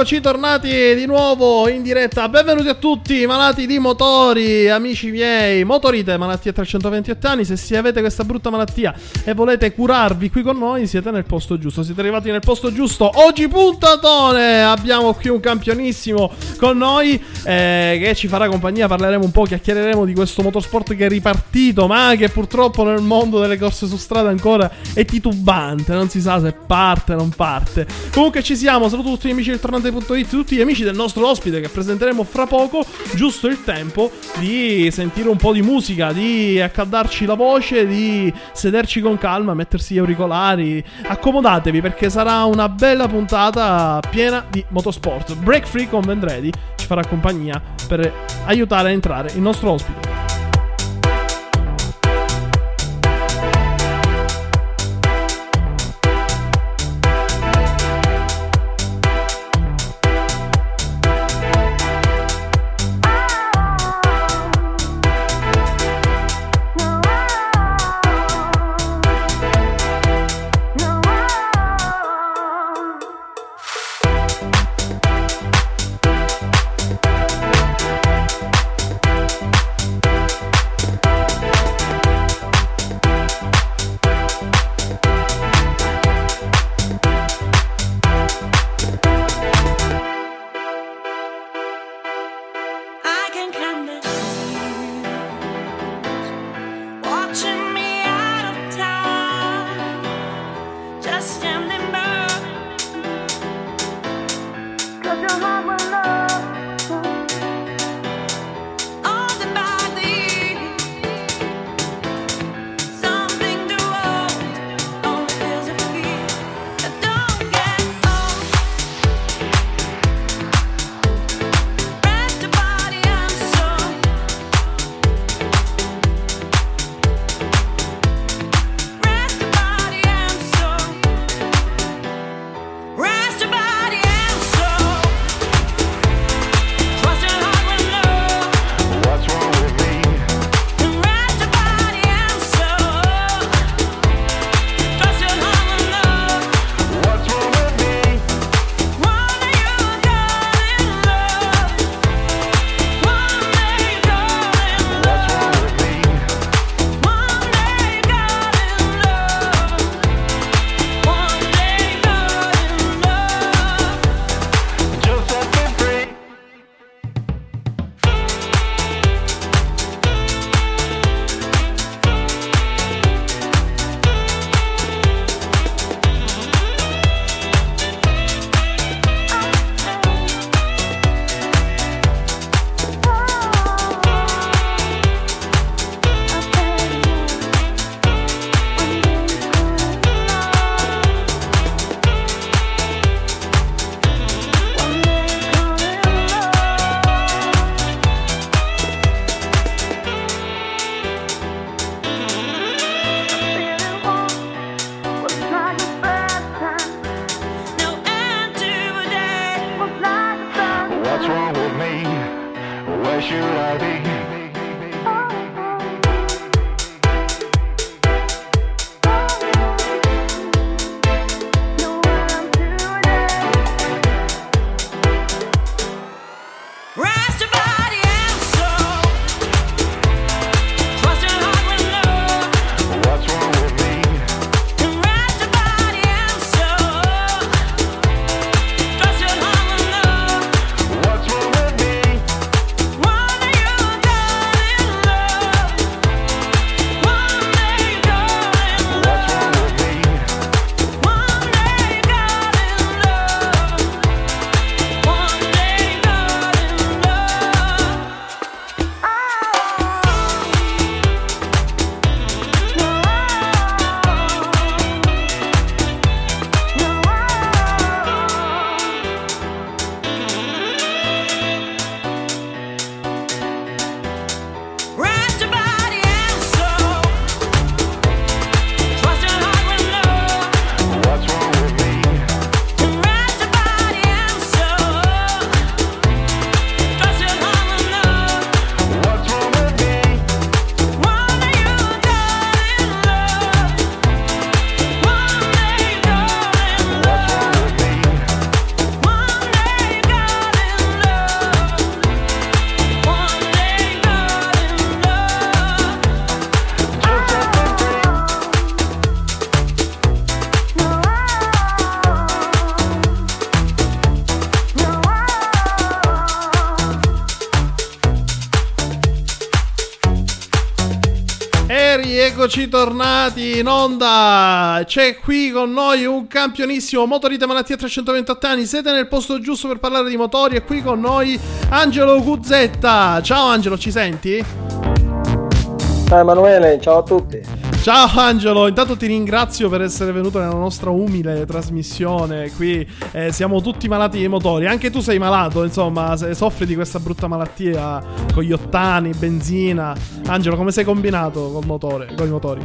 Eccoci tornati di nuovo in diretta. Benvenuti a tutti, malati di motori, amici miei. Motorite, malattia a 328 anni. Se si avete questa brutta malattia e volete curarvi qui con noi, siete nel posto giusto. Siete arrivati nel posto giusto. Oggi puntatone! Abbiamo qui un campionissimo con noi eh, che ci farà compagnia. Parleremo un po', chiacchiereremo di questo motorsport che è ripartito, ma che purtroppo nel mondo delle corse su strada ancora è titubante. Non si sa se parte o non parte. Comunque ci siamo. Saluto tutti gli amici del tornante.it, tutti gli amici del nostro ospite che presenteremo fra poco. Giusto il tempo di sentire un po' di musica, di accaldarci la voce, di sederci con calma, mettersi gli auricolari. Accomodatevi perché sarà una bella puntata piena di motorsport. Break Free con Vendredi ci farà compagnia per aiutare a entrare il nostro ospite. Eccoci tornati in onda. C'è qui con noi un campionissimo Motorite Malattia 328 anni. Siete nel posto giusto per parlare di motori. E qui con noi Angelo Guzzetta. Ciao Angelo, ci senti? Ciao Emanuele, ciao a tutti. Ciao Angelo, intanto ti ringrazio per essere venuto nella nostra umile trasmissione. Qui eh, siamo tutti malati di motori, anche tu sei malato, insomma, soffri di questa brutta malattia con gli ottani, benzina. Angelo, come sei combinato col motore, con i motori?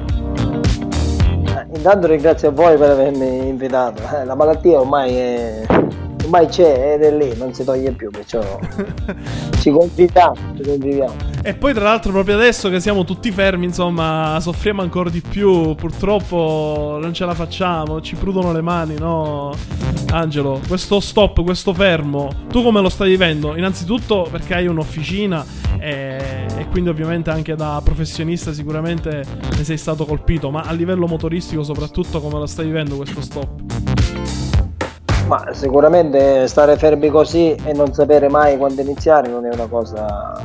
Eh, intanto ringrazio voi per avermi invitato. Eh, la malattia ormai è ormai c'è ed è lì, non si toglie più, perciò ci conviviamo, ci conviviamo. E poi tra l'altro proprio adesso che siamo tutti fermi, insomma, soffriamo ancora di più, purtroppo non ce la facciamo, ci prudono le mani, no? Angelo, questo stop, questo fermo, tu come lo stai vivendo? Innanzitutto perché hai un'officina e, e quindi ovviamente anche da professionista sicuramente ne sei stato colpito, ma a livello motoristico soprattutto come lo stai vivendo questo stop? Ma sicuramente stare fermi così e non sapere mai quando iniziare non è una cosa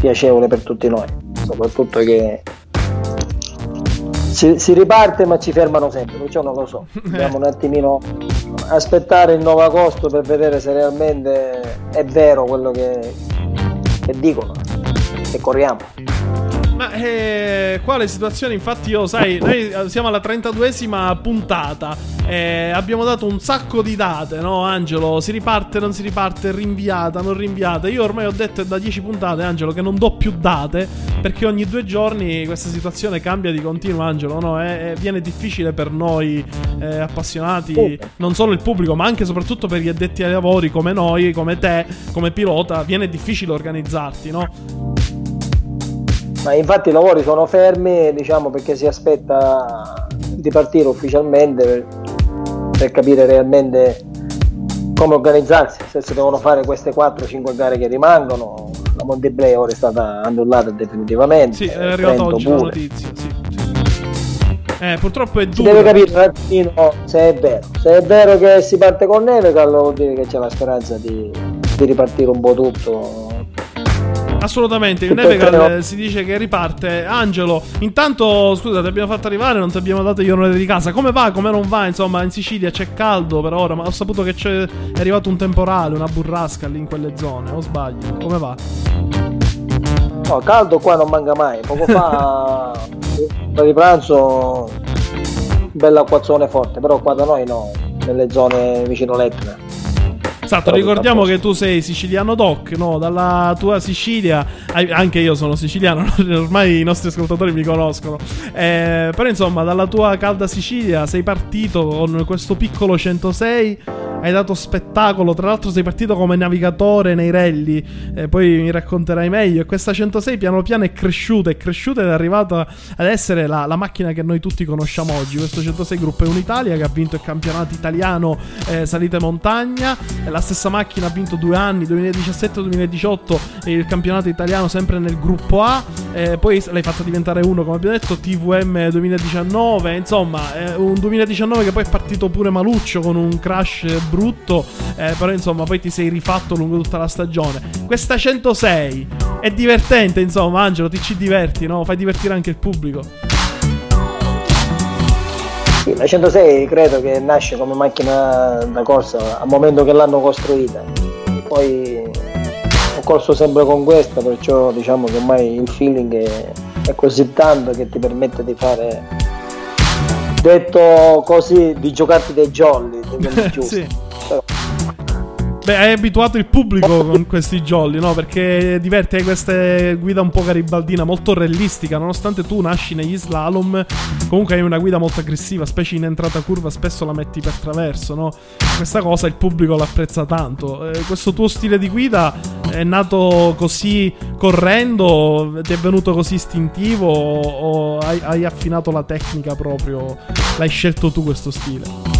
piacevole per tutti noi, soprattutto che si, si riparte ma ci fermano sempre, perciò non lo so, dobbiamo un attimino aspettare il 9 agosto per vedere se realmente è vero quello che, che dicono. E corriamo. Ma eh, quale situazione? Infatti, io, sai, noi siamo alla 32esima puntata. Eh, abbiamo dato un sacco di date, no, Angelo? Si riparte, non si riparte, rinviata, non rinviata. Io ormai ho detto da 10 puntate, Angelo, che non do più date. Perché ogni due giorni questa situazione cambia di continuo, Angelo. No? E, viene difficile per noi eh, appassionati, non solo il pubblico, ma anche e soprattutto per gli addetti ai lavori come noi, come te, come pilota. Viene difficile organizzarti, no? Ma infatti i lavori sono fermi, diciamo, perché si aspetta di partire ufficialmente per, per capire realmente come organizzarsi, se si devono fare queste 4-5 gare che rimangono. La Monteblay ora è stata annullata definitivamente. Sì, è arrivata oggi pure. la notizia, sì. Eh, purtroppo è duro. Si deve capire un attimo se è vero. Se è vero che si parte con neve, allora vuol dire che c'è la speranza di, di ripartire un po' tutto Assolutamente, il Nevegal si dice che riparte. Angelo, intanto scusa, ti abbiamo fatto arrivare, non ti abbiamo dato gli onori di casa. Come va? Come non va? Insomma, in Sicilia c'è caldo per ora, ma ho saputo che c'è, è arrivato un temporale, una burrasca lì in quelle zone, o sbaglio? Come va? No, caldo qua non manca mai. Poco fa, per di pranzo, bella acquazzone forte, però qua da noi no, nelle zone vicino l'Etna. Esatto, ricordiamo che tu sei siciliano doc, no? Dalla tua Sicilia, anche io sono siciliano, ormai i nostri ascoltatori mi conoscono. Eh, però insomma, dalla tua calda Sicilia sei partito con questo piccolo 106 hai dato spettacolo. Tra l'altro, sei partito come navigatore nei rally. Eh, poi mi racconterai meglio. E questa 106 piano piano è cresciuta. È cresciuta ed è arrivata ad essere la, la macchina che noi tutti conosciamo oggi. Questo 106 gruppo è un'Italia che ha vinto il campionato italiano eh, salite montagna. La stessa macchina ha vinto due anni, 2017-2018, il campionato italiano sempre nel gruppo A. Eh, poi l'hai fatta diventare uno, come abbiamo detto, TVM 2019. Insomma, eh, un 2019 che poi è partito pure maluccio con un crash brutto, eh, però insomma poi ti sei rifatto lungo tutta la stagione. Questa 106 è divertente, insomma, Angelo, ti ci diverti, no? Fai divertire anche il pubblico. Sì, la 106 credo che nasce come macchina da corsa al momento che l'hanno costruita. Poi ho corso sempre con questa, perciò diciamo che ormai il feeling è, è così tanto che ti permette di fare detto così di giocarti dei jolly, dei sì. Beh, hai abituato il pubblico con questi jolly, no? Perché diverte, hai questa guida un po' garibaldina, molto realistica, nonostante tu nasci negli slalom, comunque hai una guida molto aggressiva, specie in entrata curva, spesso la metti per traverso, no? Questa cosa il pubblico l'apprezza tanto. Eh, questo tuo stile di guida è nato così correndo, ti è venuto così istintivo o, o hai, hai affinato la tecnica proprio? L'hai scelto tu questo stile?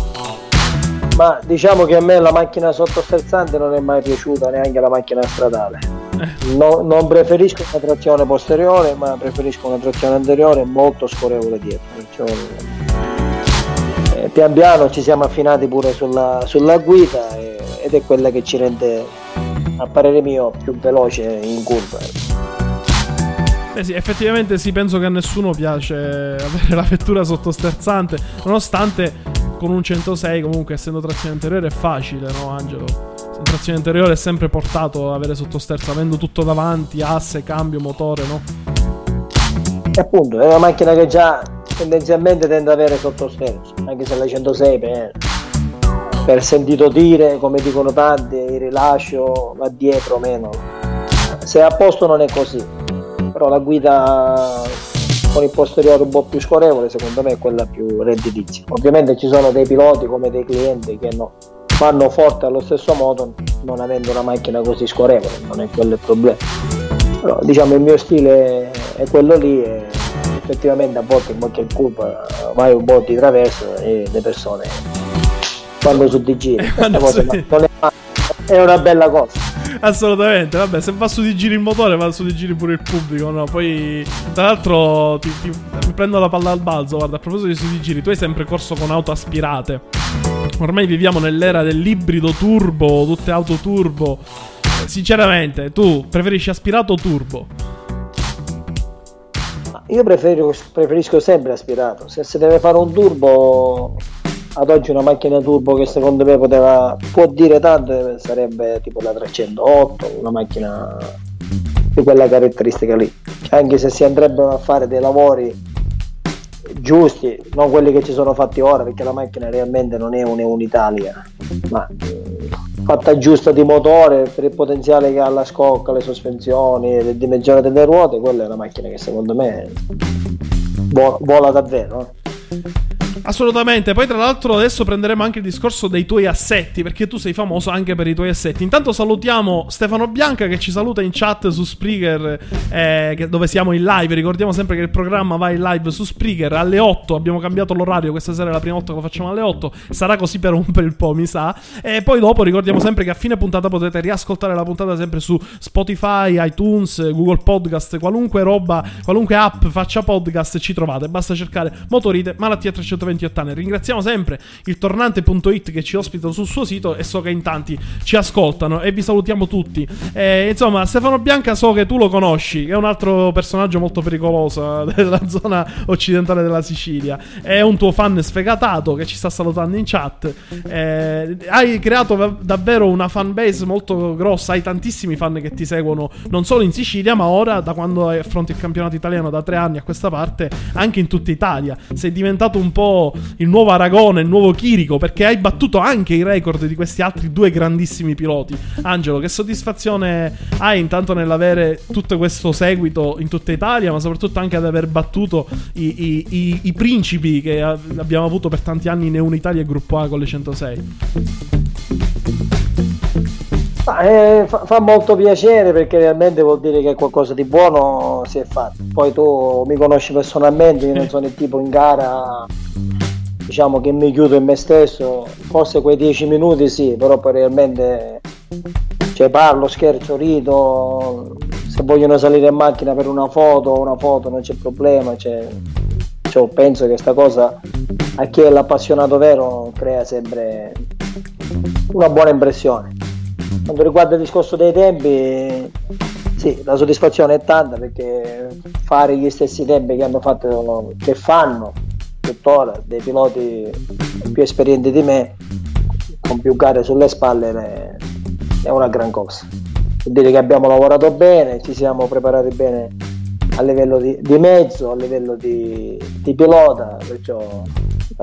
Ma diciamo che a me la macchina sottosterzante non è mai piaciuta, neanche la macchina stradale. Eh. No, non preferisco una trazione posteriore, ma preferisco una trazione anteriore molto scorrevole dietro. Perciò, eh, pian piano ci siamo affinati pure sulla, sulla guida eh, ed è quella che ci rende, a parere mio, più veloce in curva. Eh sì, effettivamente sì, penso che a nessuno piace avere la vettura sottosterzante, nonostante con un 106 comunque essendo trazione anteriore è facile, no Angelo? Trazione anteriore è sempre portato avere sottosterzo, avendo tutto davanti, asse, cambio, motore, no? E appunto, è una macchina che già tendenzialmente tende ad avere sottosterzo, anche se la 106 per, per sentito dire, come dicono tanti, il rilascio va dietro meno. Se è a posto non è così, però la guida con il posteriore un po' più scorrevole secondo me è quella più redditizia. Ovviamente ci sono dei piloti come dei clienti che no, vanno forte allo stesso modo non avendo una macchina così scorrevole, non è quello il problema. Però diciamo il mio stile è quello lì e effettivamente a volte in qualche curva vai un po' di traverso e le persone vanno su di. Cosa, su... è, è una bella cosa. Assolutamente, vabbè, se va su di giri il motore, va su di giri pure il pubblico, no? Poi, tra l'altro, ti, ti, prendo la palla al balzo, guarda, a proposito di su di giri, tu hai sempre corso con auto aspirate. Ormai viviamo nell'era dell'ibrido turbo, tutte auto turbo. Sinceramente, tu preferisci aspirato o turbo? Io preferisco sempre aspirato. Se si deve fare un turbo, ad oggi una macchina turbo che secondo me poteva, può dire tanto sarebbe tipo la 308, una macchina di quella caratteristica lì. Anche se si andrebbero a fare dei lavori giusti, non quelli che ci sono fatti ora, perché la macchina realmente non è un'Italia, ma eh, fatta giusta di motore per il potenziale che ha la scocca, le sospensioni, le dimensioni delle ruote, quella è una macchina che secondo me vola davvero. Assolutamente, poi tra l'altro adesso prenderemo anche il discorso dei tuoi assetti, perché tu sei famoso anche per i tuoi assetti. Intanto salutiamo Stefano Bianca che ci saluta in chat su Spreaker, eh, dove siamo in live. Ricordiamo sempre che il programma va in live su Spreaker alle 8, abbiamo cambiato l'orario, questa sera è la prima volta che lo facciamo alle 8, sarà così per un bel po', mi sa. E poi dopo ricordiamo sempre che a fine puntata potete riascoltare la puntata sempre su Spotify, iTunes, Google Podcast, qualunque roba, qualunque app faccia podcast ci trovate, basta cercare Motorite, Malattia 320 28 anni. Ringraziamo sempre il tornante.it che ci ospita sul suo sito e so che in tanti ci ascoltano e vi salutiamo tutti. E, insomma, Stefano Bianca so che tu lo conosci, è un altro personaggio molto pericoloso della zona occidentale della Sicilia. È un tuo fan sfegatato che ci sta salutando in chat. Eh, hai creato davvero una fan base molto grossa, hai tantissimi fan che ti seguono non solo in Sicilia, ma ora da quando affronti il campionato italiano da tre anni a questa parte, anche in tutta Italia. Sei diventato un po' il nuovo Aragone, il nuovo Chirico, perché hai battuto anche i record di questi altri due grandissimi piloti. Angelo, che soddisfazione hai intanto nell'avere tutto questo seguito in tutta Italia, ma soprattutto anche ad aver battuto i, i, i, i principi che abbiamo avuto per tanti anni in Eunitalia e Gruppo A con le 106? Eh, fa, fa, molto piacere perché realmente vuol dire che qualcosa di buono si è fatto. Poi tu mi conosci personalmente, io non sono il tipo in gara diciamo che mi chiudo in me stesso, forse quei dieci minuti sì, però poi realmente cioè, parlo, scherzo, rido, se vogliono salire in macchina per una foto, una foto non c'è problema, cioè, cioè, penso che questa cosa a chi è l'appassionato vero crea sempre una buona impressione. Quanto riguarda il discorso dei tempi, sì, la soddisfazione è tanta perché fare gli stessi tempi che hanno fatto, che fanno tuttora, dei piloti più esperienti di me, con più gare sulle spalle, è una gran cosa. Vuol dire che abbiamo lavorato bene, ci siamo preparati bene a livello di, di mezzo, a livello di, di pilota, perciò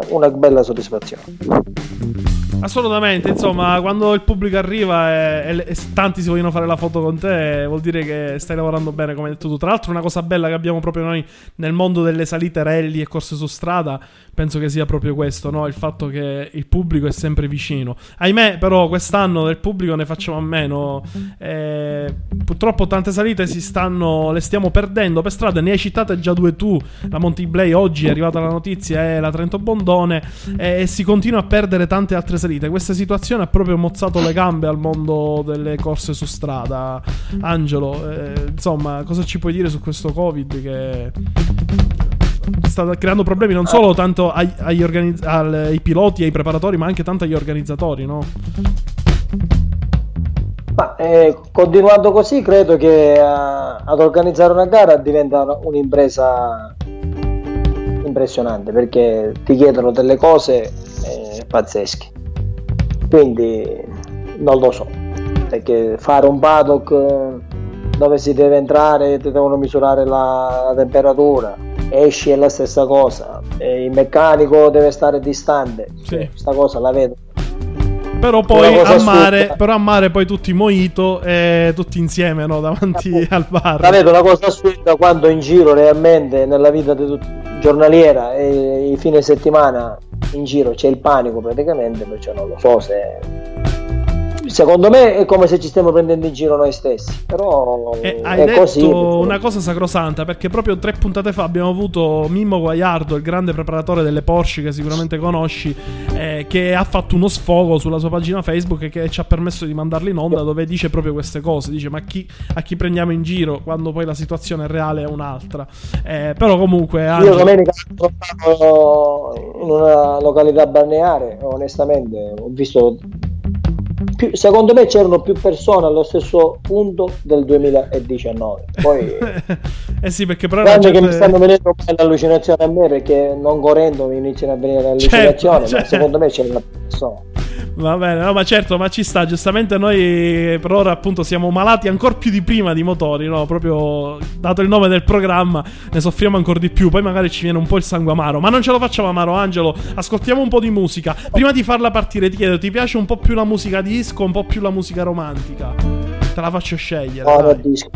una bella soddisfazione. Assolutamente, insomma, quando il pubblico arriva e, e, e, tanti si vogliono fare la foto con te, vuol dire che stai lavorando bene, come hai detto tu. Tra l'altro, una cosa bella che abbiamo proprio noi nel mondo delle salite rally e corse su strada, penso che sia proprio questo, no? Il fatto che il pubblico è sempre vicino. Ahimè, però, quest'anno del pubblico ne facciamo a meno. Eh, purtroppo tante salite si stanno, le stiamo perdendo per strada. Ne hai citate già due tu. La Monty Blay oggi è arrivata la notizia, è la Trento Bondone. E si continua a perdere tante altre salite salite. Questa situazione ha proprio mozzato le gambe al mondo delle corse su strada. Angelo, eh, insomma, cosa ci puoi dire su questo Covid che sta creando problemi non solo tanto ai, agli organizz- ai piloti ai preparatori, ma anche tanto agli organizzatori, no? Ma eh, continuando così credo che eh, ad organizzare una gara diventa un'impresa impressionante perché ti chiedono delle cose eh, pazzesche. Quindi non lo so, perché fare un paddock eh, dove si deve entrare, ti devono misurare la, la temperatura, esci è la stessa cosa, il meccanico deve stare distante, sì. questa cosa la vedo però poi a mare, però a mare poi tutti moito e tutti insieme no, davanti Appunto. al bar. La vedo una cosa assurda quando in giro realmente nella vita tut- giornaliera e i fine settimana in giro c'è il panico praticamente, perciò non lo so se secondo me è come se ci stiamo prendendo in giro noi stessi. Però e hai detto così, una cosa sacrosanta perché proprio tre puntate fa abbiamo avuto Mimmo Guaiardo, il grande preparatore delle Porsche che sicuramente conosci, eh, che ha fatto uno sfogo sulla sua pagina Facebook e che ci ha permesso di mandarli in onda dove dice proprio queste cose. Dice ma chi, a chi prendiamo in giro quando poi la situazione reale è un'altra. Eh, però comunque... Angelo... Io domenica sono stato in una località balneare, onestamente ho visto più, secondo me c'erano più persone allo stesso punto del 2019. Poi, eh sì, perché però gente... che mi stanno venendo l'allucinazione a me perché non correndo mi iniziano a venire l'allucinazione, certo, certo. ma secondo me c'è una persona. Va bene, no, ma certo, ma ci sta. Giustamente noi per ora appunto siamo malati ancora più di prima di motori, no? Proprio dato il nome del programma, ne soffriamo ancora di più. Poi magari ci viene un po' il sangue amaro. Ma non ce lo facciamo amaro, Angelo. Ascoltiamo un po' di musica. Prima di farla partire, ti chiedo, ti piace un po' più la musica disco, un po' più la musica romantica? Te la faccio scegliere. No, disco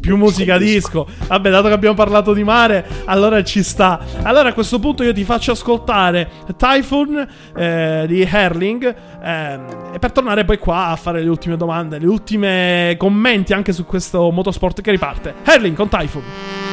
più musica disco. Vabbè, dato che abbiamo parlato di mare, allora ci sta. Allora a questo punto io ti faccio ascoltare Typhoon eh, di Herling. Eh, e per tornare poi qua a fare le ultime domande, le ultime commenti anche su questo motorsport che riparte. Herling con Typhoon.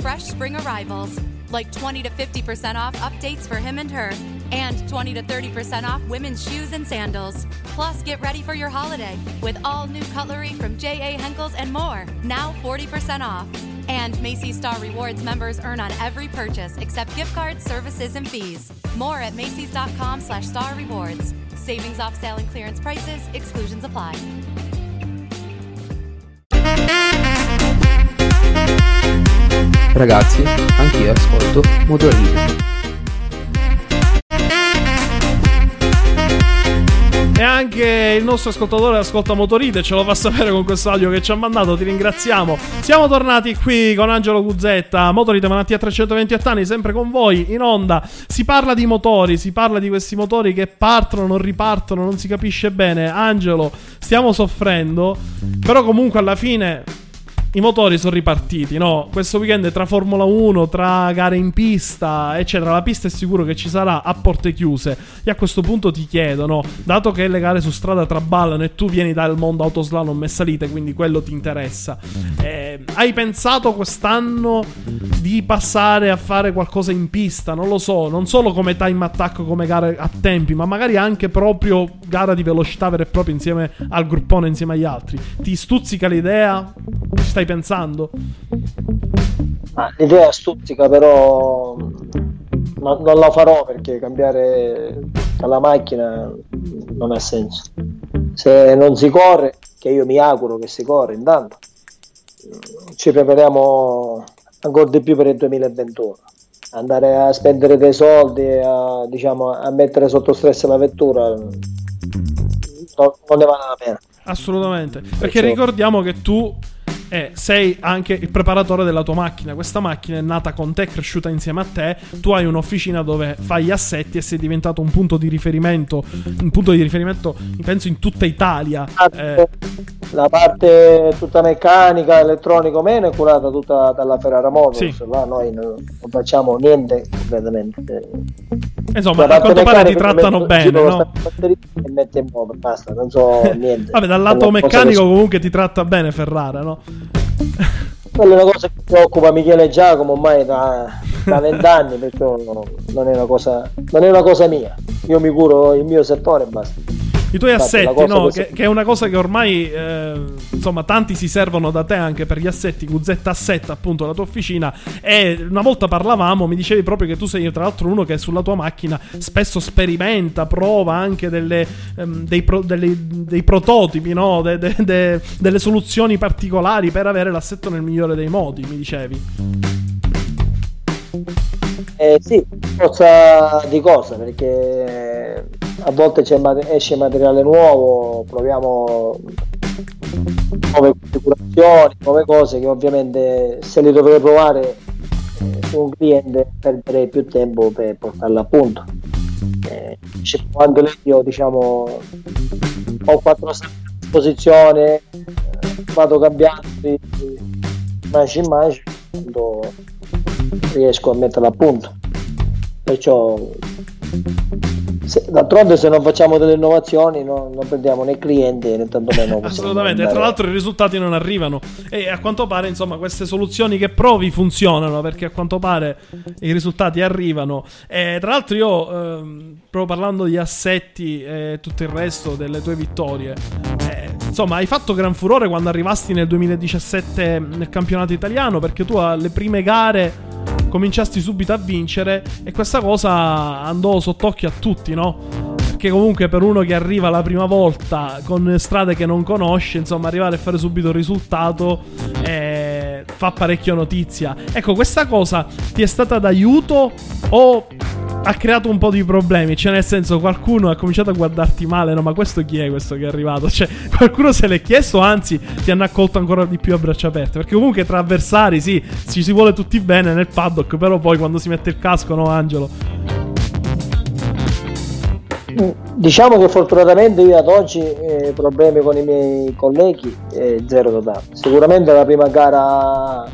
Fresh spring arrivals, like 20 to 50% off updates for him and her, and 20 to 30% off women's shoes and sandals. Plus, get ready for your holiday with all new cutlery from J.A. Henkel's and more, now 40% off. And Macy's Star Rewards members earn on every purchase except gift cards, services, and fees. More at Macy's.com slash star rewards. Savings off sale and clearance prices, exclusions apply. Ragazzi, anch'io ascolto Motorino. anche il nostro ascoltatore ascolta Motorite ce lo fa sapere con questo audio che ci ha mandato, ti ringraziamo. Siamo tornati qui con Angelo Guzzetta, Motorite Malattia 328 anni, sempre con voi in onda. Si parla di motori, si parla di questi motori che partono, non ripartono, non si capisce bene. Angelo, stiamo soffrendo, però comunque alla fine i motori sono ripartiti, no? Questo weekend tra Formula 1, tra gare in pista, eccetera. La pista è sicuro che ci sarà a porte chiuse. E a questo punto ti chiedono, dato che le gare su strada traballano e tu vieni dal mondo autoslalom e salite, quindi quello ti interessa. Eh, hai pensato quest'anno di passare a fare qualcosa in pista? Non lo so, non solo come time attack, come gare a tempi, ma magari anche proprio gara di velocità vera e propria insieme al gruppone, insieme agli altri. Ti stuzzica l'idea? Ci stai pensando? Ah, l'idea stuzzica, però no- non la farò perché cambiare la macchina non ha senso. Se non si corre, che io mi auguro che si corre intanto, ci prepariamo ancora di più per il 2021. Andare a spendere dei soldi, a, diciamo, a mettere sotto stress la vettura, no- non ne vale la pena. Assolutamente. Perché Perciò- ricordiamo che tu eh, sei anche il preparatore della tua macchina. Questa macchina è nata con te, è cresciuta insieme a te. Tu hai un'officina dove fai gli assetti e sei diventato un punto di riferimento. Un punto di riferimento, penso, in tutta Italia. Eh, La parte tutta meccanica, elettronico meno è curata tutta dalla Ferrara Motors, Sì. là noi non, facciamo niente completamente. insomma, a quanto pare ti trattano metto- bene, no? E metti in moto, basta, non so niente. Vabbè, dal lato meccanico comunque ti tratta bene Ferrara, no? Quella è una cosa che preoccupa Michele Giacomo ormai da vent'anni, perciò non è, cosa, non è una cosa mia. Io mi curo il mio settore e basta. I tuoi assetti, no? che- Che, è una cosa che ormai, eh, insomma, tanti si servono da te anche per gli assetti. Guzzetta Assetta, appunto, la tua officina. E una volta parlavamo, mi dicevi proprio che tu sei, tra l'altro, uno che sulla tua macchina spesso sperimenta, prova anche delle, ehm, dei, pro- delle- dei prototipi, no? De- de- de- delle soluzioni particolari per avere l'assetto nel migliore dei modi, mi dicevi. Eh, sì, forza di cosa, perché a volte c'è esce materiale nuovo, proviamo nuove configurazioni, nuove cose che ovviamente se li dovrei provare eh, su un cliente perderei più tempo per portarla a punto. Eh, quando io diciamo ho quattro a disposizione, eh, vado cambiando in manci quando riesco a metterla a punto. Perciò se- d'altronde se non facciamo delle innovazioni no- non prendiamo né clienti né tantomeno Assolutamente, e tra l'altro i risultati non arrivano. E a quanto pare, insomma, queste soluzioni che provi funzionano perché a quanto pare i risultati arrivano. E tra l'altro, io, ehm, proprio parlando di assetti e tutto il resto delle tue vittorie, eh, insomma, hai fatto gran furore quando arrivasti nel 2017 nel campionato italiano perché tu alle prime gare cominciasti subito a vincere e questa cosa andò sott'occhio a tutti, no? Perché comunque per uno che arriva la prima volta con strade che non conosce, insomma, arrivare a fare subito il risultato eh, fa parecchio notizia. Ecco, questa cosa ti è stata d'aiuto o ha creato un po' di problemi? Cioè, nel senso, qualcuno ha cominciato a guardarti male, no? Ma questo chi è questo che è arrivato? Cioè, qualcuno se l'è chiesto, anzi, ti hanno accolto ancora di più a braccia aperte. Perché comunque tra avversari, sì, ci si vuole tutti bene nel paddock, però poi quando si mette il casco, no, Angelo? Diciamo che fortunatamente io ad oggi eh, problemi con i miei colleghi eh, zero totale. Sicuramente la prima gara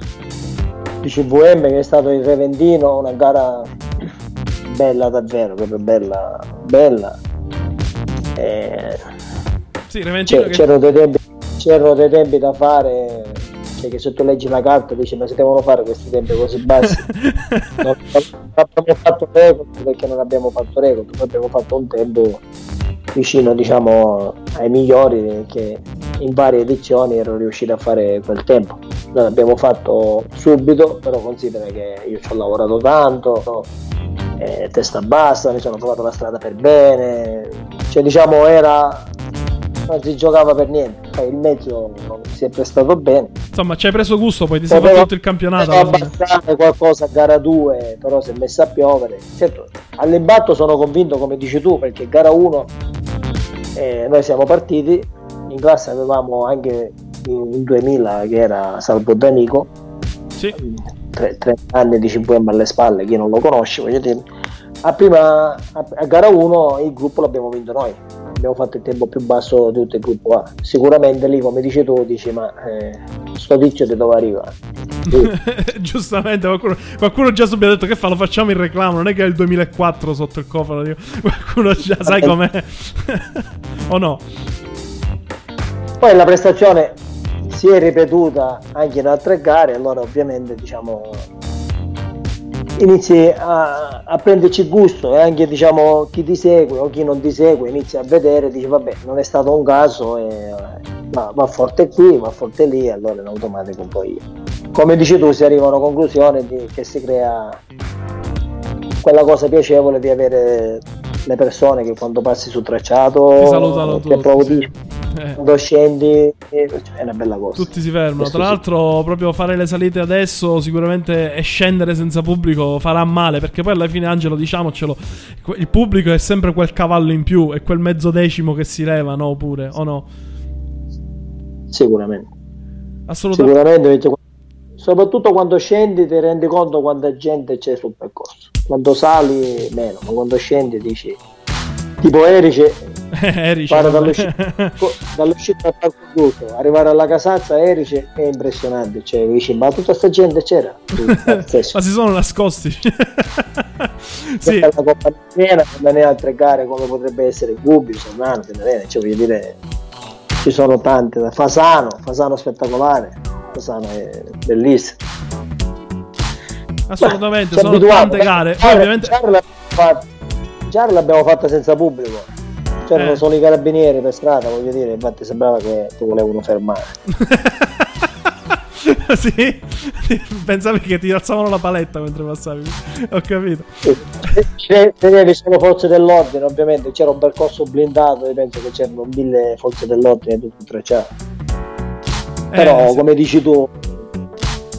di CVM che è stato il Reventino, una gara bella davvero, proprio bella, bella. Eh, Sì, Reventino che... c'erano, dei tempi, c'erano dei tempi da fare, cioè che se tu leggi la carta dici ma si devono fare questi tempi così bassi. non, non abbiamo fatto record perché non abbiamo fatto record, noi abbiamo fatto un tempo vicino diciamo ai migliori che in varie edizioni erano riusciti a fare quel tempo. Noi l'abbiamo fatto subito, però considera che io ci ho lavorato tanto, eh, testa bassa, mi sono trovato la strada per bene, cioè diciamo era non si giocava per niente, poi il mezzo non si è prestato bene. Insomma, ci hai preso gusto, poi ti sei fatto tutto il campionato. abbassare qualcosa a gara 2, però si è messa a piovere. Certo, all'imbatto sono convinto, come dici tu, perché gara 1 E noi siamo partiti, in classe avevamo anche un 2000 che era Salvo Danico, Sì. 30 anni di 5M alle spalle, chi non lo conosce, voglio dire. A, prima, a, a gara 1 il gruppo l'abbiamo vinto noi, abbiamo fatto il tempo più basso di tutto il gruppo A. Sicuramente lì, come dici tu, dici ma eh, sto tizio di dove arriva? Giustamente, qualcuno, qualcuno già subito ha detto che fa, lo facciamo in reclamo, non è che è il 2004 sotto il cofano, dico. qualcuno già sai com'è. o no? Poi la prestazione si è ripetuta anche in altre gare, allora ovviamente diciamo inizi a, a prenderci gusto e anche diciamo chi ti segue o chi non ti segue inizia a vedere e dici vabbè non è stato un caso e va, va forte qui, va forte lì e allora in automatico poi come dici tu si arriva a una conclusione di, che si crea quella cosa piacevole di avere le persone che quando passi sul tracciato Ti salutano ti applaudiscono. Eh. Quando scendi eh, è una bella cosa Tutti si fermano. Questo Tra sì. l'altro, proprio fare le salite adesso sicuramente e scendere senza pubblico farà male. Perché poi alla fine, Angelo, diciamocelo, il pubblico è sempre quel cavallo in più, è quel mezzo decimo che si leva, no? Pure, o no? sicuramente Assolutamente. sicuramente soprattutto quando scendi ti rendi conto quanta gente c'è sul percorso quando sali meno ma quando scendi dici tipo Erice Erice, vabbè. dall'uscita, dall'uscita al parco chiuso arrivare alla casazza Erice è impressionante cioè dici ma tutta sta gente c'era. Ma si sono nascosti. sì. la Coppa Piena non è altre gare come potrebbe essere Gubbio, Sornano, Tenerene, cioè voglio dire ci sono tante Fasano, Fasano spettacolare, Fasano è bellissimo. Assolutamente, Ci sono tante gare. Poi ovviamente... già l'abbiamo fatta senza pubblico. C'erano Eh. solo i carabinieri per strada, voglio dire, infatti sembrava che ti volevano fermare. sì, pensavi che ti alzavano la paletta mentre passavi. Ho capito. Tenevi solo forze dell'ordine, ovviamente c'era un percorso blindato, io penso che c'erano mille forze dell'ordine tutto tracciato. Però Eh, sì. come dici tu,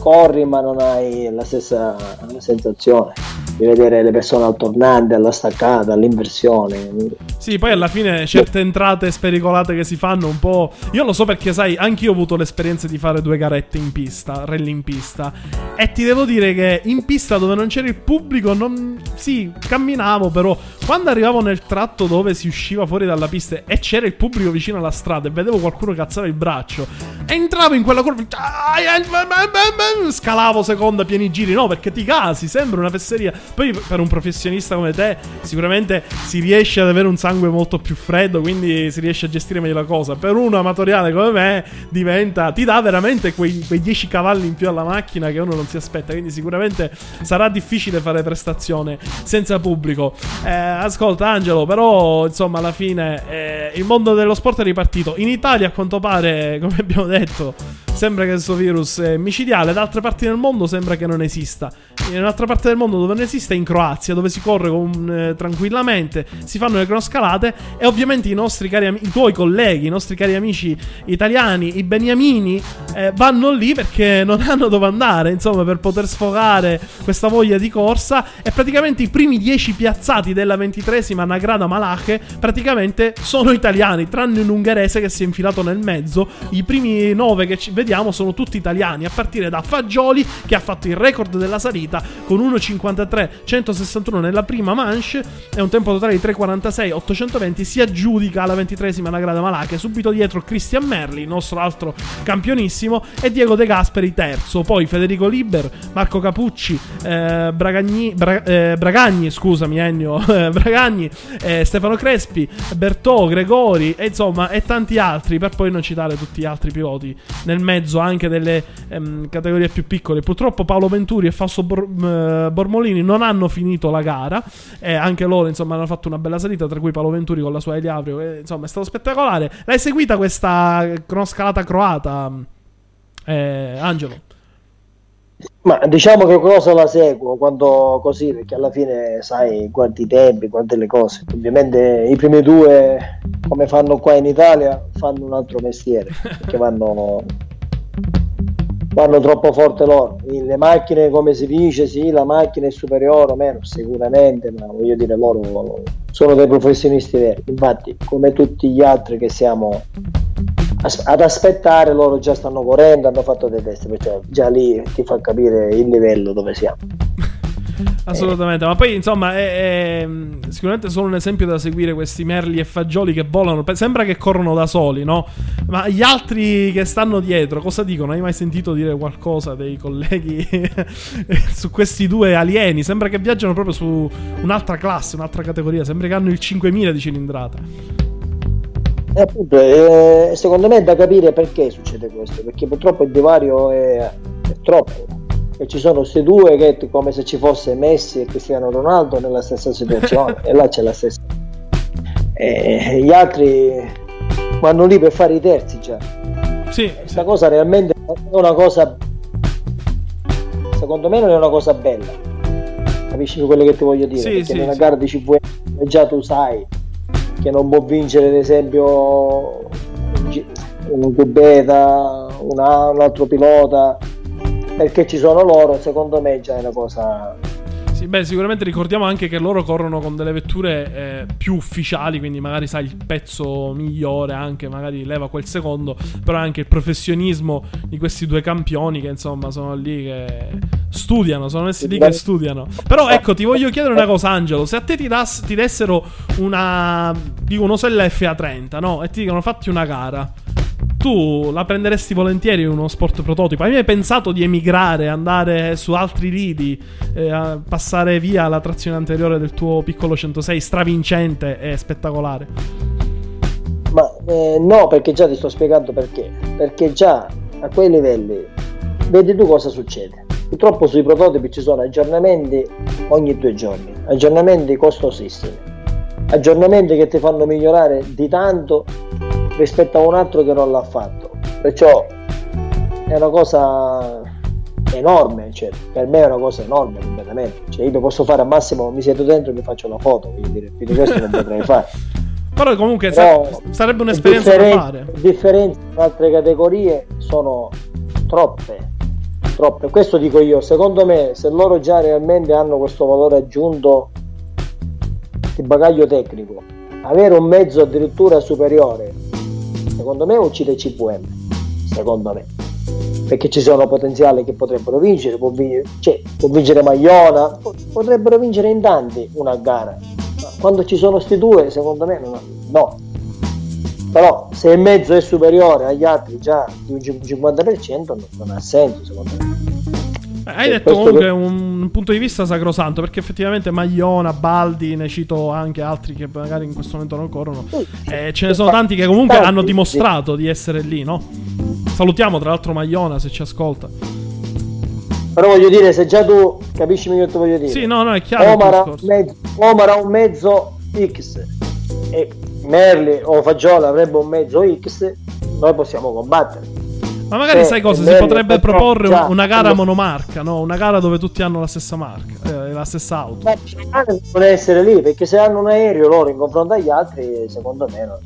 corri ma non hai la stessa sensazione di vedere le persone al tornante, alla staccata, all'inversione. Sì, poi alla fine certe entrate spericolate che si fanno un po'. Io lo so perché, sai, anche io ho avuto l'esperienza di fare due garette in pista, rally in pista. E ti devo dire che in pista dove non c'era il pubblico, non. Sì, camminavo, però quando arrivavo nel tratto dove si usciva fuori dalla pista e c'era il pubblico vicino alla strada e vedevo qualcuno alzava il braccio, entravo in quella curva. Scalavo seconda pieni giri, no, perché ti casi, sembra una fesseria. Poi per un professionista come te, sicuramente si riesce ad avere un sangue molto più freddo, quindi si riesce a gestire meglio la cosa. Per uno amatoriale come me, diventa. ti dà veramente quei, quei 10 cavalli in più alla macchina che uno non si aspetta. Quindi sicuramente sarà difficile fare prestazione senza pubblico. Eh, ascolta, Angelo, però insomma, alla fine eh, il mondo dello sport è ripartito. In Italia, a quanto pare, come abbiamo detto, sembra che questo virus è micidiale. Da altre parti del mondo sembra che non esista. In un'altra parte del mondo dove non esiste è in Croazia, dove si corre con, eh, tranquillamente, si fanno le cronoscalate e ovviamente i nostri cari amici, i tuoi colleghi, i nostri cari amici italiani, i beniamini, eh, vanno lì perché non hanno dove andare, insomma, per poter sfogare questa voglia di corsa e praticamente i primi 10 piazzati della ventitresima Nagrada Malache praticamente sono italiani, tranne un ungherese che si è infilato nel mezzo. I primi 9 che vediamo sono tutti italiani, a partire da Fagioli che ha fatto il record della salita con 1.53 161 nella prima manche. E un tempo totale di 3.46 820 si aggiudica alla ventitresima Nagrada Malache. Subito dietro Christian Merli nostro altro campionissimo e Diego De Gasperi terzo. Poi Federico Liber Marco Capucci eh, Bragagni, Bra- eh, Bragagni scusami Ennio eh, Bragagni eh, Stefano Crespi Bertò Gregori e insomma e tanti altri per poi non citare tutti gli altri piloti nel mezzo anche delle ehm, categorie più piccole. Purtroppo Paolo Venturi e Fausto Bor- m- Bormolini non hanno finito la gara e anche loro insomma hanno fatto una bella salita tra cui Paolo Venturi con la sua Eliavrio e, insomma è stato spettacolare. L'hai seguita questa cronoscalata croata eh, Angelo Ma diciamo che cosa la seguo quando così, perché alla fine sai, guardi i tempi, guardi le cose. Ovviamente i primi due, come fanno qua in Italia, fanno un altro mestiere, perché vanno vanno troppo forte loro. Le macchine, come si dice, sì, la macchina è superiore o meno, sicuramente, ma voglio dire, loro sono dei professionisti veri. Infatti, come tutti gli altri che siamo ad aspettare, loro già stanno correndo, hanno fatto dei test, perciò già lì ti fa capire il livello dove siamo. Assolutamente, ma poi insomma è, è, sicuramente sono un esempio da seguire questi merli e fagioli che volano, sembra che corrono da soli, no? Ma gli altri che stanno dietro cosa dicono? Hai mai sentito dire qualcosa dei colleghi su questi due alieni? Sembra che viaggiano proprio su un'altra classe, un'altra categoria, sembra che hanno il 5000 di cilindrata. E appunto, eh, secondo me è da capire perché succede questo, perché purtroppo il divario è, è troppo. E ci sono questi due che come se ci fosse Messi e Cristiano Ronaldo nella stessa situazione e là c'è la stessa. E gli altri vanno lì per fare i terzi già sì, questa sì. cosa realmente è una cosa secondo me non è una cosa bella. Capisci quello che ti voglio dire? Sì, perché sì, nella gara di CV già tu sai che non può vincere ad esempio un Gubeta un altro pilota perché ci sono loro, secondo me già è una cosa sì, beh, sicuramente ricordiamo anche che loro corrono con delle vetture eh, più ufficiali, quindi magari sai il pezzo migliore, anche magari leva quel secondo, però anche il professionismo di questi due campioni che insomma sono lì che studiano, sono messi lì che studiano. Però ecco, ti voglio chiedere una cosa Angelo, se a te ti, das, ti dessero una, dico, non so l'FA30, no? E ti dicono fatti una gara tu la prenderesti volentieri uno sport prototipo? Hai mai pensato di emigrare, andare su altri lidi, eh, passare via la trazione anteriore del tuo piccolo 106 stravincente e spettacolare? Ma eh, no, perché già ti sto spiegando perché. Perché già a quei livelli, vedi tu cosa succede. Purtroppo sui prototipi ci sono aggiornamenti ogni due giorni, aggiornamenti costosissimi, aggiornamenti che ti fanno migliorare di tanto rispetto a un altro che non l'ha fatto. Perciò è una cosa enorme, cioè, per me è una cosa enorme completamente. Cioè, io posso fare al massimo, mi siedo dentro e mi faccio la foto, voglio dire, più di questo non potrei fare. Però comunque Però, sa- sarebbe un'esperienza da fare. Differenze tra altre categorie sono troppe. Troppe. Questo dico io, secondo me se loro già realmente hanno questo valore aggiunto di bagaglio tecnico, avere un mezzo addirittura superiore secondo me uccide CVM secondo me. Perché ci sono potenziali che potrebbero vincere può vincere, cioè, può vincere Magliona potrebbero vincere in tanti una gara. Ma quando ci sono sti due secondo me no, no. però se il mezzo è superiore agli altri già di un 50% non, non ha senso secondo me Hai detto comunque un punto di vista sacrosanto perché effettivamente Magliona, Baldi, ne cito anche altri che magari in questo momento non corrono. Eh, ce ne sono tanti che comunque hanno dimostrato di essere lì, no? Salutiamo tra l'altro Magliona se ci ascolta. Però voglio dire, se già tu capisci meglio che voglio dire. Sì, no, no, è chiaro. Omar ha, mezzo, Omar ha un mezzo X e Merli o Fagiola avrebbe un mezzo X, noi possiamo combattere. Ma magari Eh, sai cosa? è Si bello, potrebbe proporre già- una gara monomarca, no? Una gara dove tutti hanno la stessa marca, eh, la stessa auto. Ma devono essere lì perché se hanno un aereo loro in confronto agli altri, secondo me no.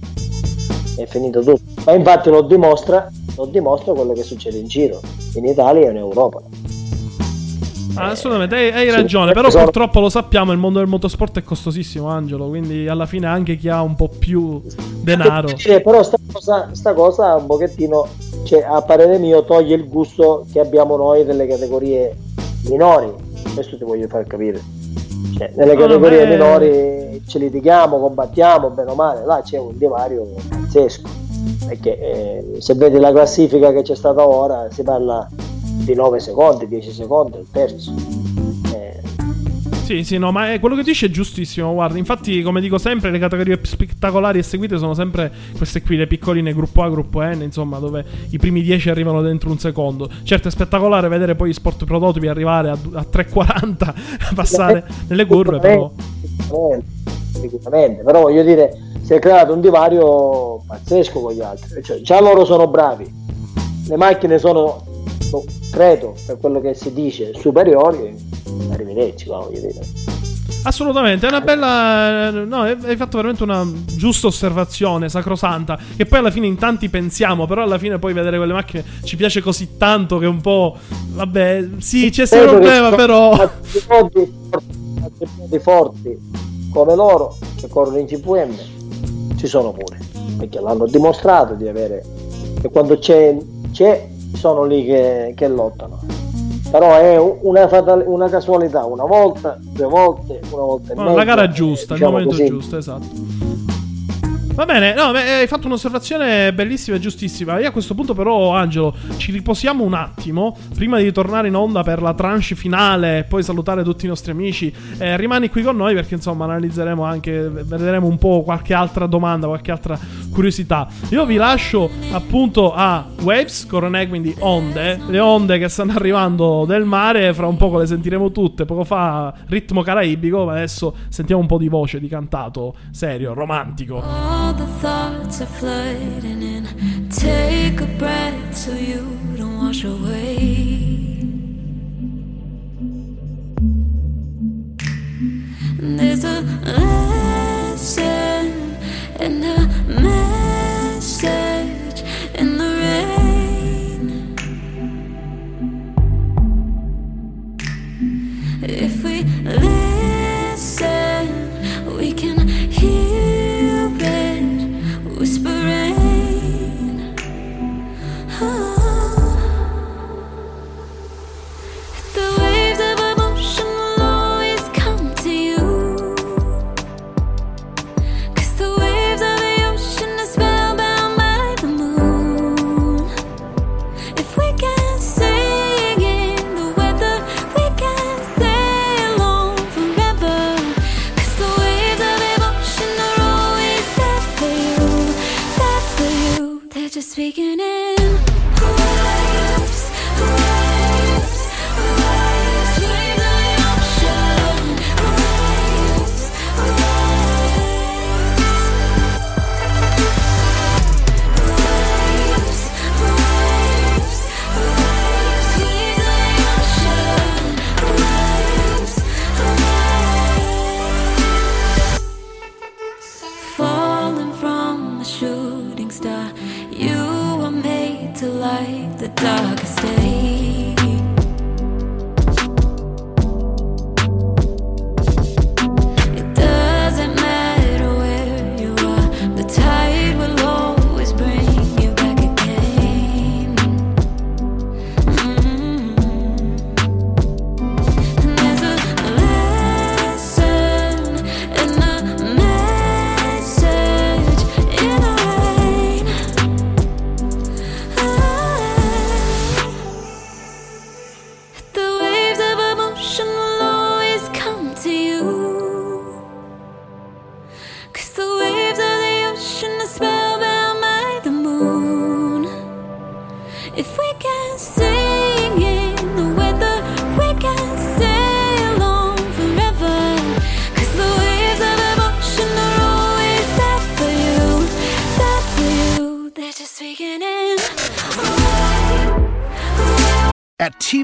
è finito tutto. Ma infatti lo dimostra, lo dimostra quello che succede in giro, in Italia e in Europa. Ah, assolutamente, hai, hai sì, ragione. Però sono- purtroppo lo sappiamo: il mondo del motorsport è costosissimo, Angelo. Quindi alla fine anche chi ha un po' più denaro. Sì, però sta cosa, sta cosa un pochettino, cioè, a parere mio, toglie il gusto che abbiamo noi delle categorie minori. Questo ti voglio far capire. Cioè, nelle no, categorie è- minori ci litighiamo, combattiamo, bene o male, là c'è un divario pazzesco. Perché eh, se vedi la classifica che c'è stata ora, si parla di 9 secondi, 10 secondi, il terzo. Eh, Sì, sì, no, ma è- quello che dici è giustissimo. Guarda, infatti, come dico sempre, le categorie spettacolari e seguite sono sempre queste qui, le piccoline gruppo A, gruppo N, insomma, dove i primi 10 arrivano dentro un secondo. Certo, è spettacolare vedere poi gli sport prototipi arrivare a, a 3,40, passare nelle curve, però. Sicuramente, sicuramente, però voglio dire, si è creato un divario pazzesco con gli altri. Cioè, già loro sono bravi, le macchine sono, no, credo, per quello che si dice, superiori. Arrivederci, va, voglio dire. Assolutamente, è una bella. No, hai fatto veramente una giusta osservazione, sacrosanta. Che poi alla fine in tanti pensiamo, però alla fine poi vedere quelle macchine ci piace così tanto che un po'. Vabbè, sì, c'è questo problema, però. Di forti come loro che corrono in GPM ci sono pure perché l'hanno dimostrato di avere e quando c'è, c'è sono lì che, che lottano però è una, fatale, una, casualità una volta, due volte, una volta e mezza. La gara giusta, diciamo il momento così. giusto, esatto. Va bene, no, hai fatto un'osservazione bellissima e giustissima. Io a questo punto, però, Angelo, ci riposiamo un attimo prima di tornare in onda per la tranche finale e poi salutare tutti i nostri amici. Eh, rimani qui con noi perché, insomma, analizzeremo anche, vedremo un po' qualche altra domanda, qualche altra curiosità. Io vi lascio appunto a Waves, Coronè, quindi onde, le onde che stanno arrivando del mare. Fra un poco le sentiremo tutte. Poco fa ritmo caraibico, ma adesso sentiamo un po' di voce, di cantato serio, romantico. All the thoughts are flooding in. Take a breath so you don't wash away. There's a lesson and a message in the rain. If we listen,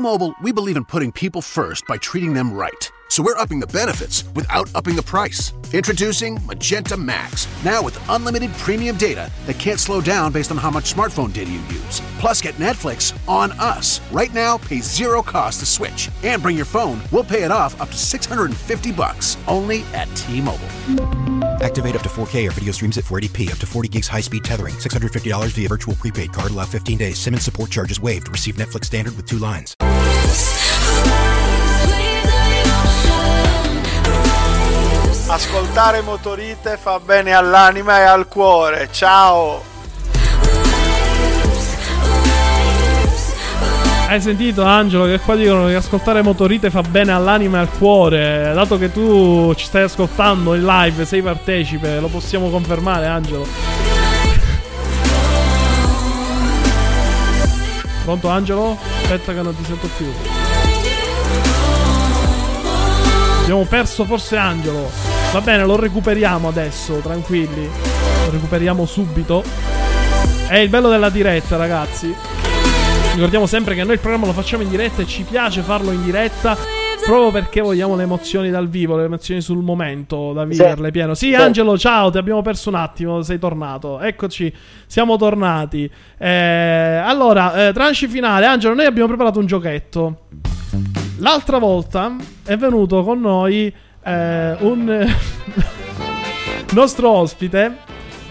Mobile, we believe in putting people first by treating them right. So we're upping the benefits without upping the price. Introducing Magenta Max, now with unlimited premium data that can't slow down based on how much smartphone data you use. Plus, get Netflix on us. Right now, pay zero cost to switch. And bring your phone, we'll pay it off up to 650 bucks only at T-Mobile. Activate up to 4K or video streams at 480p, up to 40 gigs high speed tethering, $650 via virtual prepaid card, allow 15 days. SIM and support charges waived. Receive Netflix standard with two lines. Ascoltare motorite fa bene all'anima e al cuore. Ciao! Hai sentito Angelo che qua dicono che ascoltare motorite fa bene all'anima e al cuore. Dato che tu ci stai ascoltando in live, sei partecipe, lo possiamo confermare Angelo. Pronto Angelo? Aspetta che non ti sento più. Abbiamo perso forse Angelo. Va bene, lo recuperiamo adesso, tranquilli. Lo recuperiamo subito. È il bello della diretta, ragazzi. Ricordiamo sempre che noi il programma lo facciamo in diretta e ci piace farlo in diretta. proprio perché vogliamo le emozioni dal vivo, le emozioni sul momento, da Sì. viverle pieno. Sì, Sì. Angelo, ciao, ti abbiamo perso un attimo, sei tornato. Eccoci, siamo tornati. Eh, allora, eh, tranche finale. Angelo, noi abbiamo preparato un giochetto. L'altra volta è venuto con noi eh, un nostro ospite.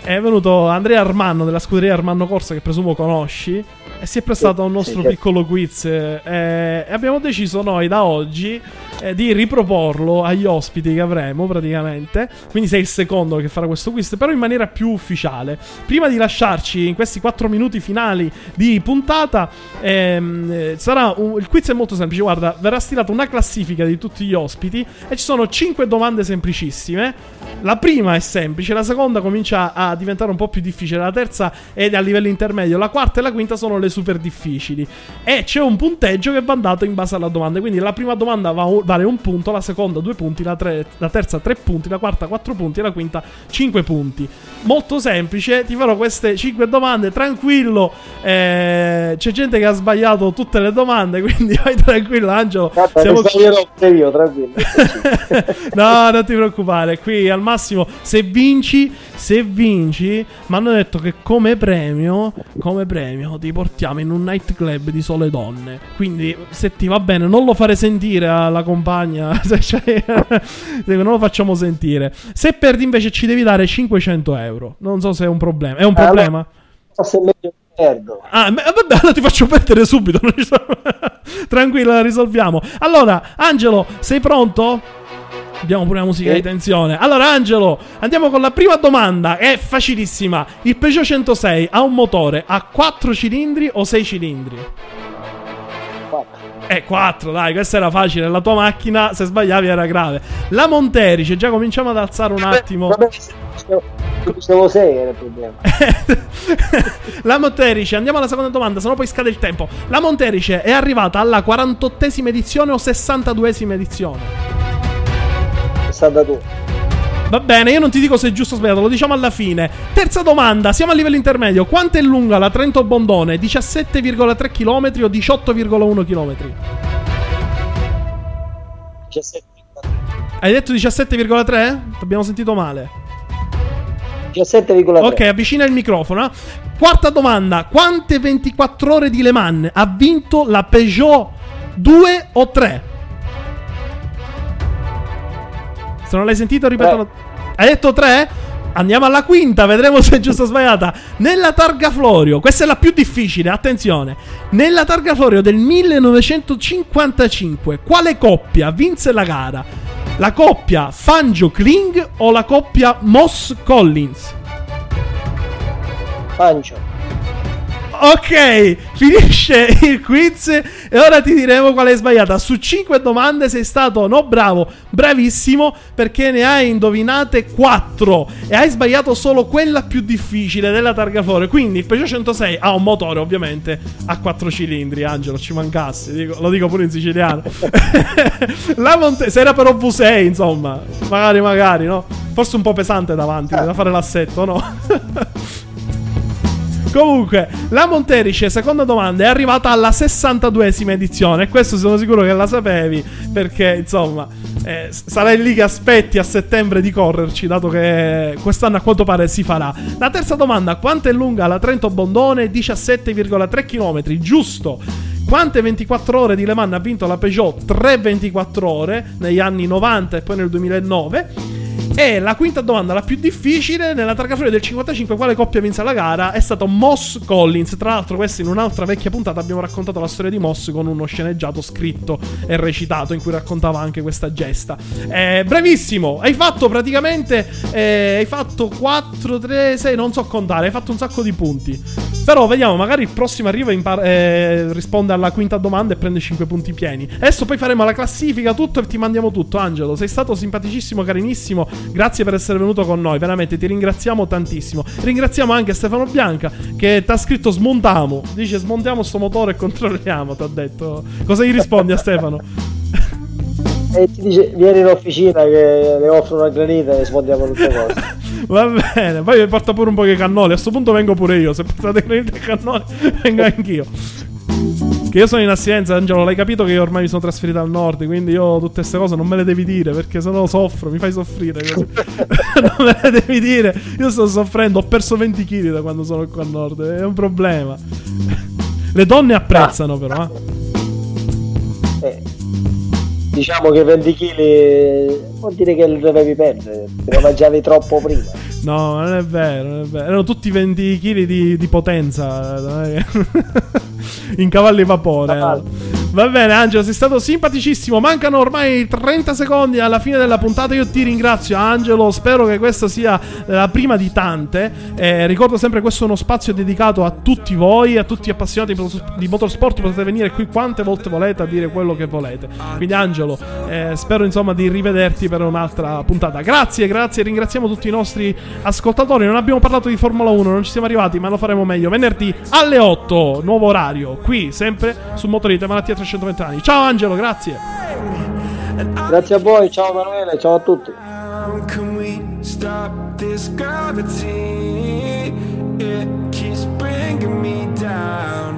È venuto Andrea Armanno della scuderia Armanno Corsa, che presumo conosci. Si è prestato a un nostro piccolo quiz. eh, e abbiamo deciso noi da oggi eh, di riproporlo agli ospiti che avremo praticamente. Quindi sei il secondo che farà questo quiz, però in maniera più ufficiale. Prima di lasciarci in questi 4 minuti finali di puntata, ehm, eh, sarà un- il quiz è molto semplice. Guarda, verrà stilata una classifica di tutti gli ospiti e ci sono 5 domande semplicissime. La prima è semplice, la seconda comincia a diventare un po' più difficile, la terza è a livello intermedio, la quarta e la quinta sono le super difficili. E c'è un punteggio che va dato in base alla domanda. Quindi la prima domanda va- vale un punto, la seconda due punti, la, tre- la terza tre punti, la quarta quattro punti e la quinta cinque punti. Molto semplice, ti farò queste cinque domande, tranquillo. eh, c'è gente che ha sbagliato tutte le domande, quindi vai tranquillo Angelo. Guarda, Siamo io, tranquillo. no, non ti preoccupare. Qui al massimo, se vinci, se vinci, mi hanno detto che come premio, come premio, ti portiamo in un nightclub di sole donne. Quindi, se ti va bene, non lo fare sentire alla compagna. se c'è- non lo facciamo sentire. Se perdi, invece, ci devi dare 500 euro. Non so se è un problema. È un Allora- problema? Forse è meglio che perdo. Ah, ma- vabbè, allora ti faccio perdere subito. non ci sono- Tranquillo, la risolviamo. Allora, Angelo, sei pronto? Abbiamo pure la musica di tensione. Allora, Angelo, andiamo con la prima domanda. È facilissima. Il Peugeot 106 ha un motore a 4 cilindri o 6 cilindri? Quattro. Eh, 4, dai, questa era facile. La tua macchina, se sbagliavi, era grave. La Monterice, già cominciamo ad alzare un attimo. Vabbè, dicevo 6 era il problema. la Monterice, andiamo alla seconda domanda, sennò poi scade il tempo. La Monterice è arrivata alla 48esima edizione o 62esima edizione? 62. Va bene, io non ti dico se è giusto o sbagliato, lo diciamo alla fine. Terza domanda, siamo a livello intermedio. Quanto è lunga la Trento Bondone? 17,3 km o 18,1 km? 17. Hai detto 17,3? Ti abbiamo sentito male. 17,3. Ok, avvicina il microfono. eh. Quarta domanda: quante 24 ore di Le Mans ha vinto la Peugeot 2 o 3? Se non l'hai sentito, ripetono. Hai detto 3? Andiamo alla quinta, vedremo se è giusta o sbagliata. Nella targa Florio, questa è la più difficile, attenzione. Nella targa Florio del 1955, quale coppia vinse la gara? La coppia Fangio Kling o la coppia Moss Collins? Pancio. Ok, finisce il quiz e ora ti diremo qual è sbagliata. Su 5 domande sei stato no bravo, bravissimo perché ne hai indovinate 4 e hai sbagliato solo quella più difficile della targa Florio. Quindi il Peugeot 106 ha un motore ovviamente a 4 cilindri, Angelo, ci mancasse, dico- lo dico pure in siciliano. La Monte- se era però V6, insomma, magari magari, no? Forse un po' pesante davanti, da fare l'assetto, no? Comunque, la Monterice, seconda domanda, è arrivata alla 62esima edizione. E questo sono sicuro che la sapevi. Perché, insomma, eh, sarai lì che aspetti a settembre di correrci, dato che quest'anno a quanto pare si farà. La terza domanda: quanto è lunga la Trento Bondone? 17,3 km, giusto. Quante 24 ore di Le Mans ha vinto la Peugeot? 3 24 ore negli anni 90 e poi nel 2009. E la quinta domanda, la più difficile, nella targa Florio del 55, quale coppia vinse la gara? È stato Moss Collins. Tra l'altro, questa in un'altra vecchia puntata abbiamo raccontato la storia di Moss con uno sceneggiato scritto e recitato in cui raccontava anche questa gesta. Eh, bravissimo, hai fatto praticamente. eh, hai fatto 4, 3, 6, non so contare, hai fatto un sacco di punti. Però vediamo, magari il prossimo arriva impar- eh, risponde alla quinta domanda e prende 5 punti pieni. Adesso poi faremo la classifica, tutto e ti mandiamo tutto. Angelo, sei stato simpaticissimo, carinissimo. Grazie per essere venuto con noi, veramente ti ringraziamo tantissimo. Ringraziamo anche Stefano Bianca che ti ha scritto smontiamo. Dice smontiamo sto motore e controlliamo, ti ha detto. Cosa gli rispondi a Stefano? E ti dice vieni in officina che le offro una granita e smontiamo tutte cose. Va bene, poi mi porta pure un po' di cannoli. A sto punto vengo pure io. Se portate granite e cannoli, vengo anch'io. Che io sono in assenza, Angelo, l'hai capito che io ormai mi sono trasferito al nord, quindi io tutte queste cose non me le devi dire perché sennò soffro, mi fai soffrire non me le devi dire. Io sto soffrendo, ho perso 20 kg da quando sono qua al nord, è un problema. Le donne apprezzano però, eh. Eh, diciamo che 20 kg vuol dire che li dovevi perdere, te ne mangiavi troppo prima. No, non è vero, non è vero. Erano tutti 20 kg di, di potenza. In cavalli vapore. Cavalli. Va bene, Angelo, sei stato simpaticissimo. Mancano ormai 30 secondi alla fine della puntata. Io ti ringrazio, Angelo. Spero che questa sia la prima di tante. Eh, ricordo sempre questo è uno spazio dedicato a tutti voi, a tutti gli appassionati di motorsport. Potete venire qui quante volte volete a dire quello che volete. Quindi, Angelo, eh, spero insomma di rivederti per un'altra puntata. Grazie, grazie. Ringraziamo tutti i nostri ascoltatori. Non abbiamo parlato di Formula 1, non ci siamo arrivati, ma lo faremo meglio. Venerdì alle 8, nuovo orario. Qui, sempre su Motorite Malattia 320 anni. Ciao, Angelo, grazie. Grazie a voi, ciao Emanuele, ciao a tutti. It keeps bringing me down.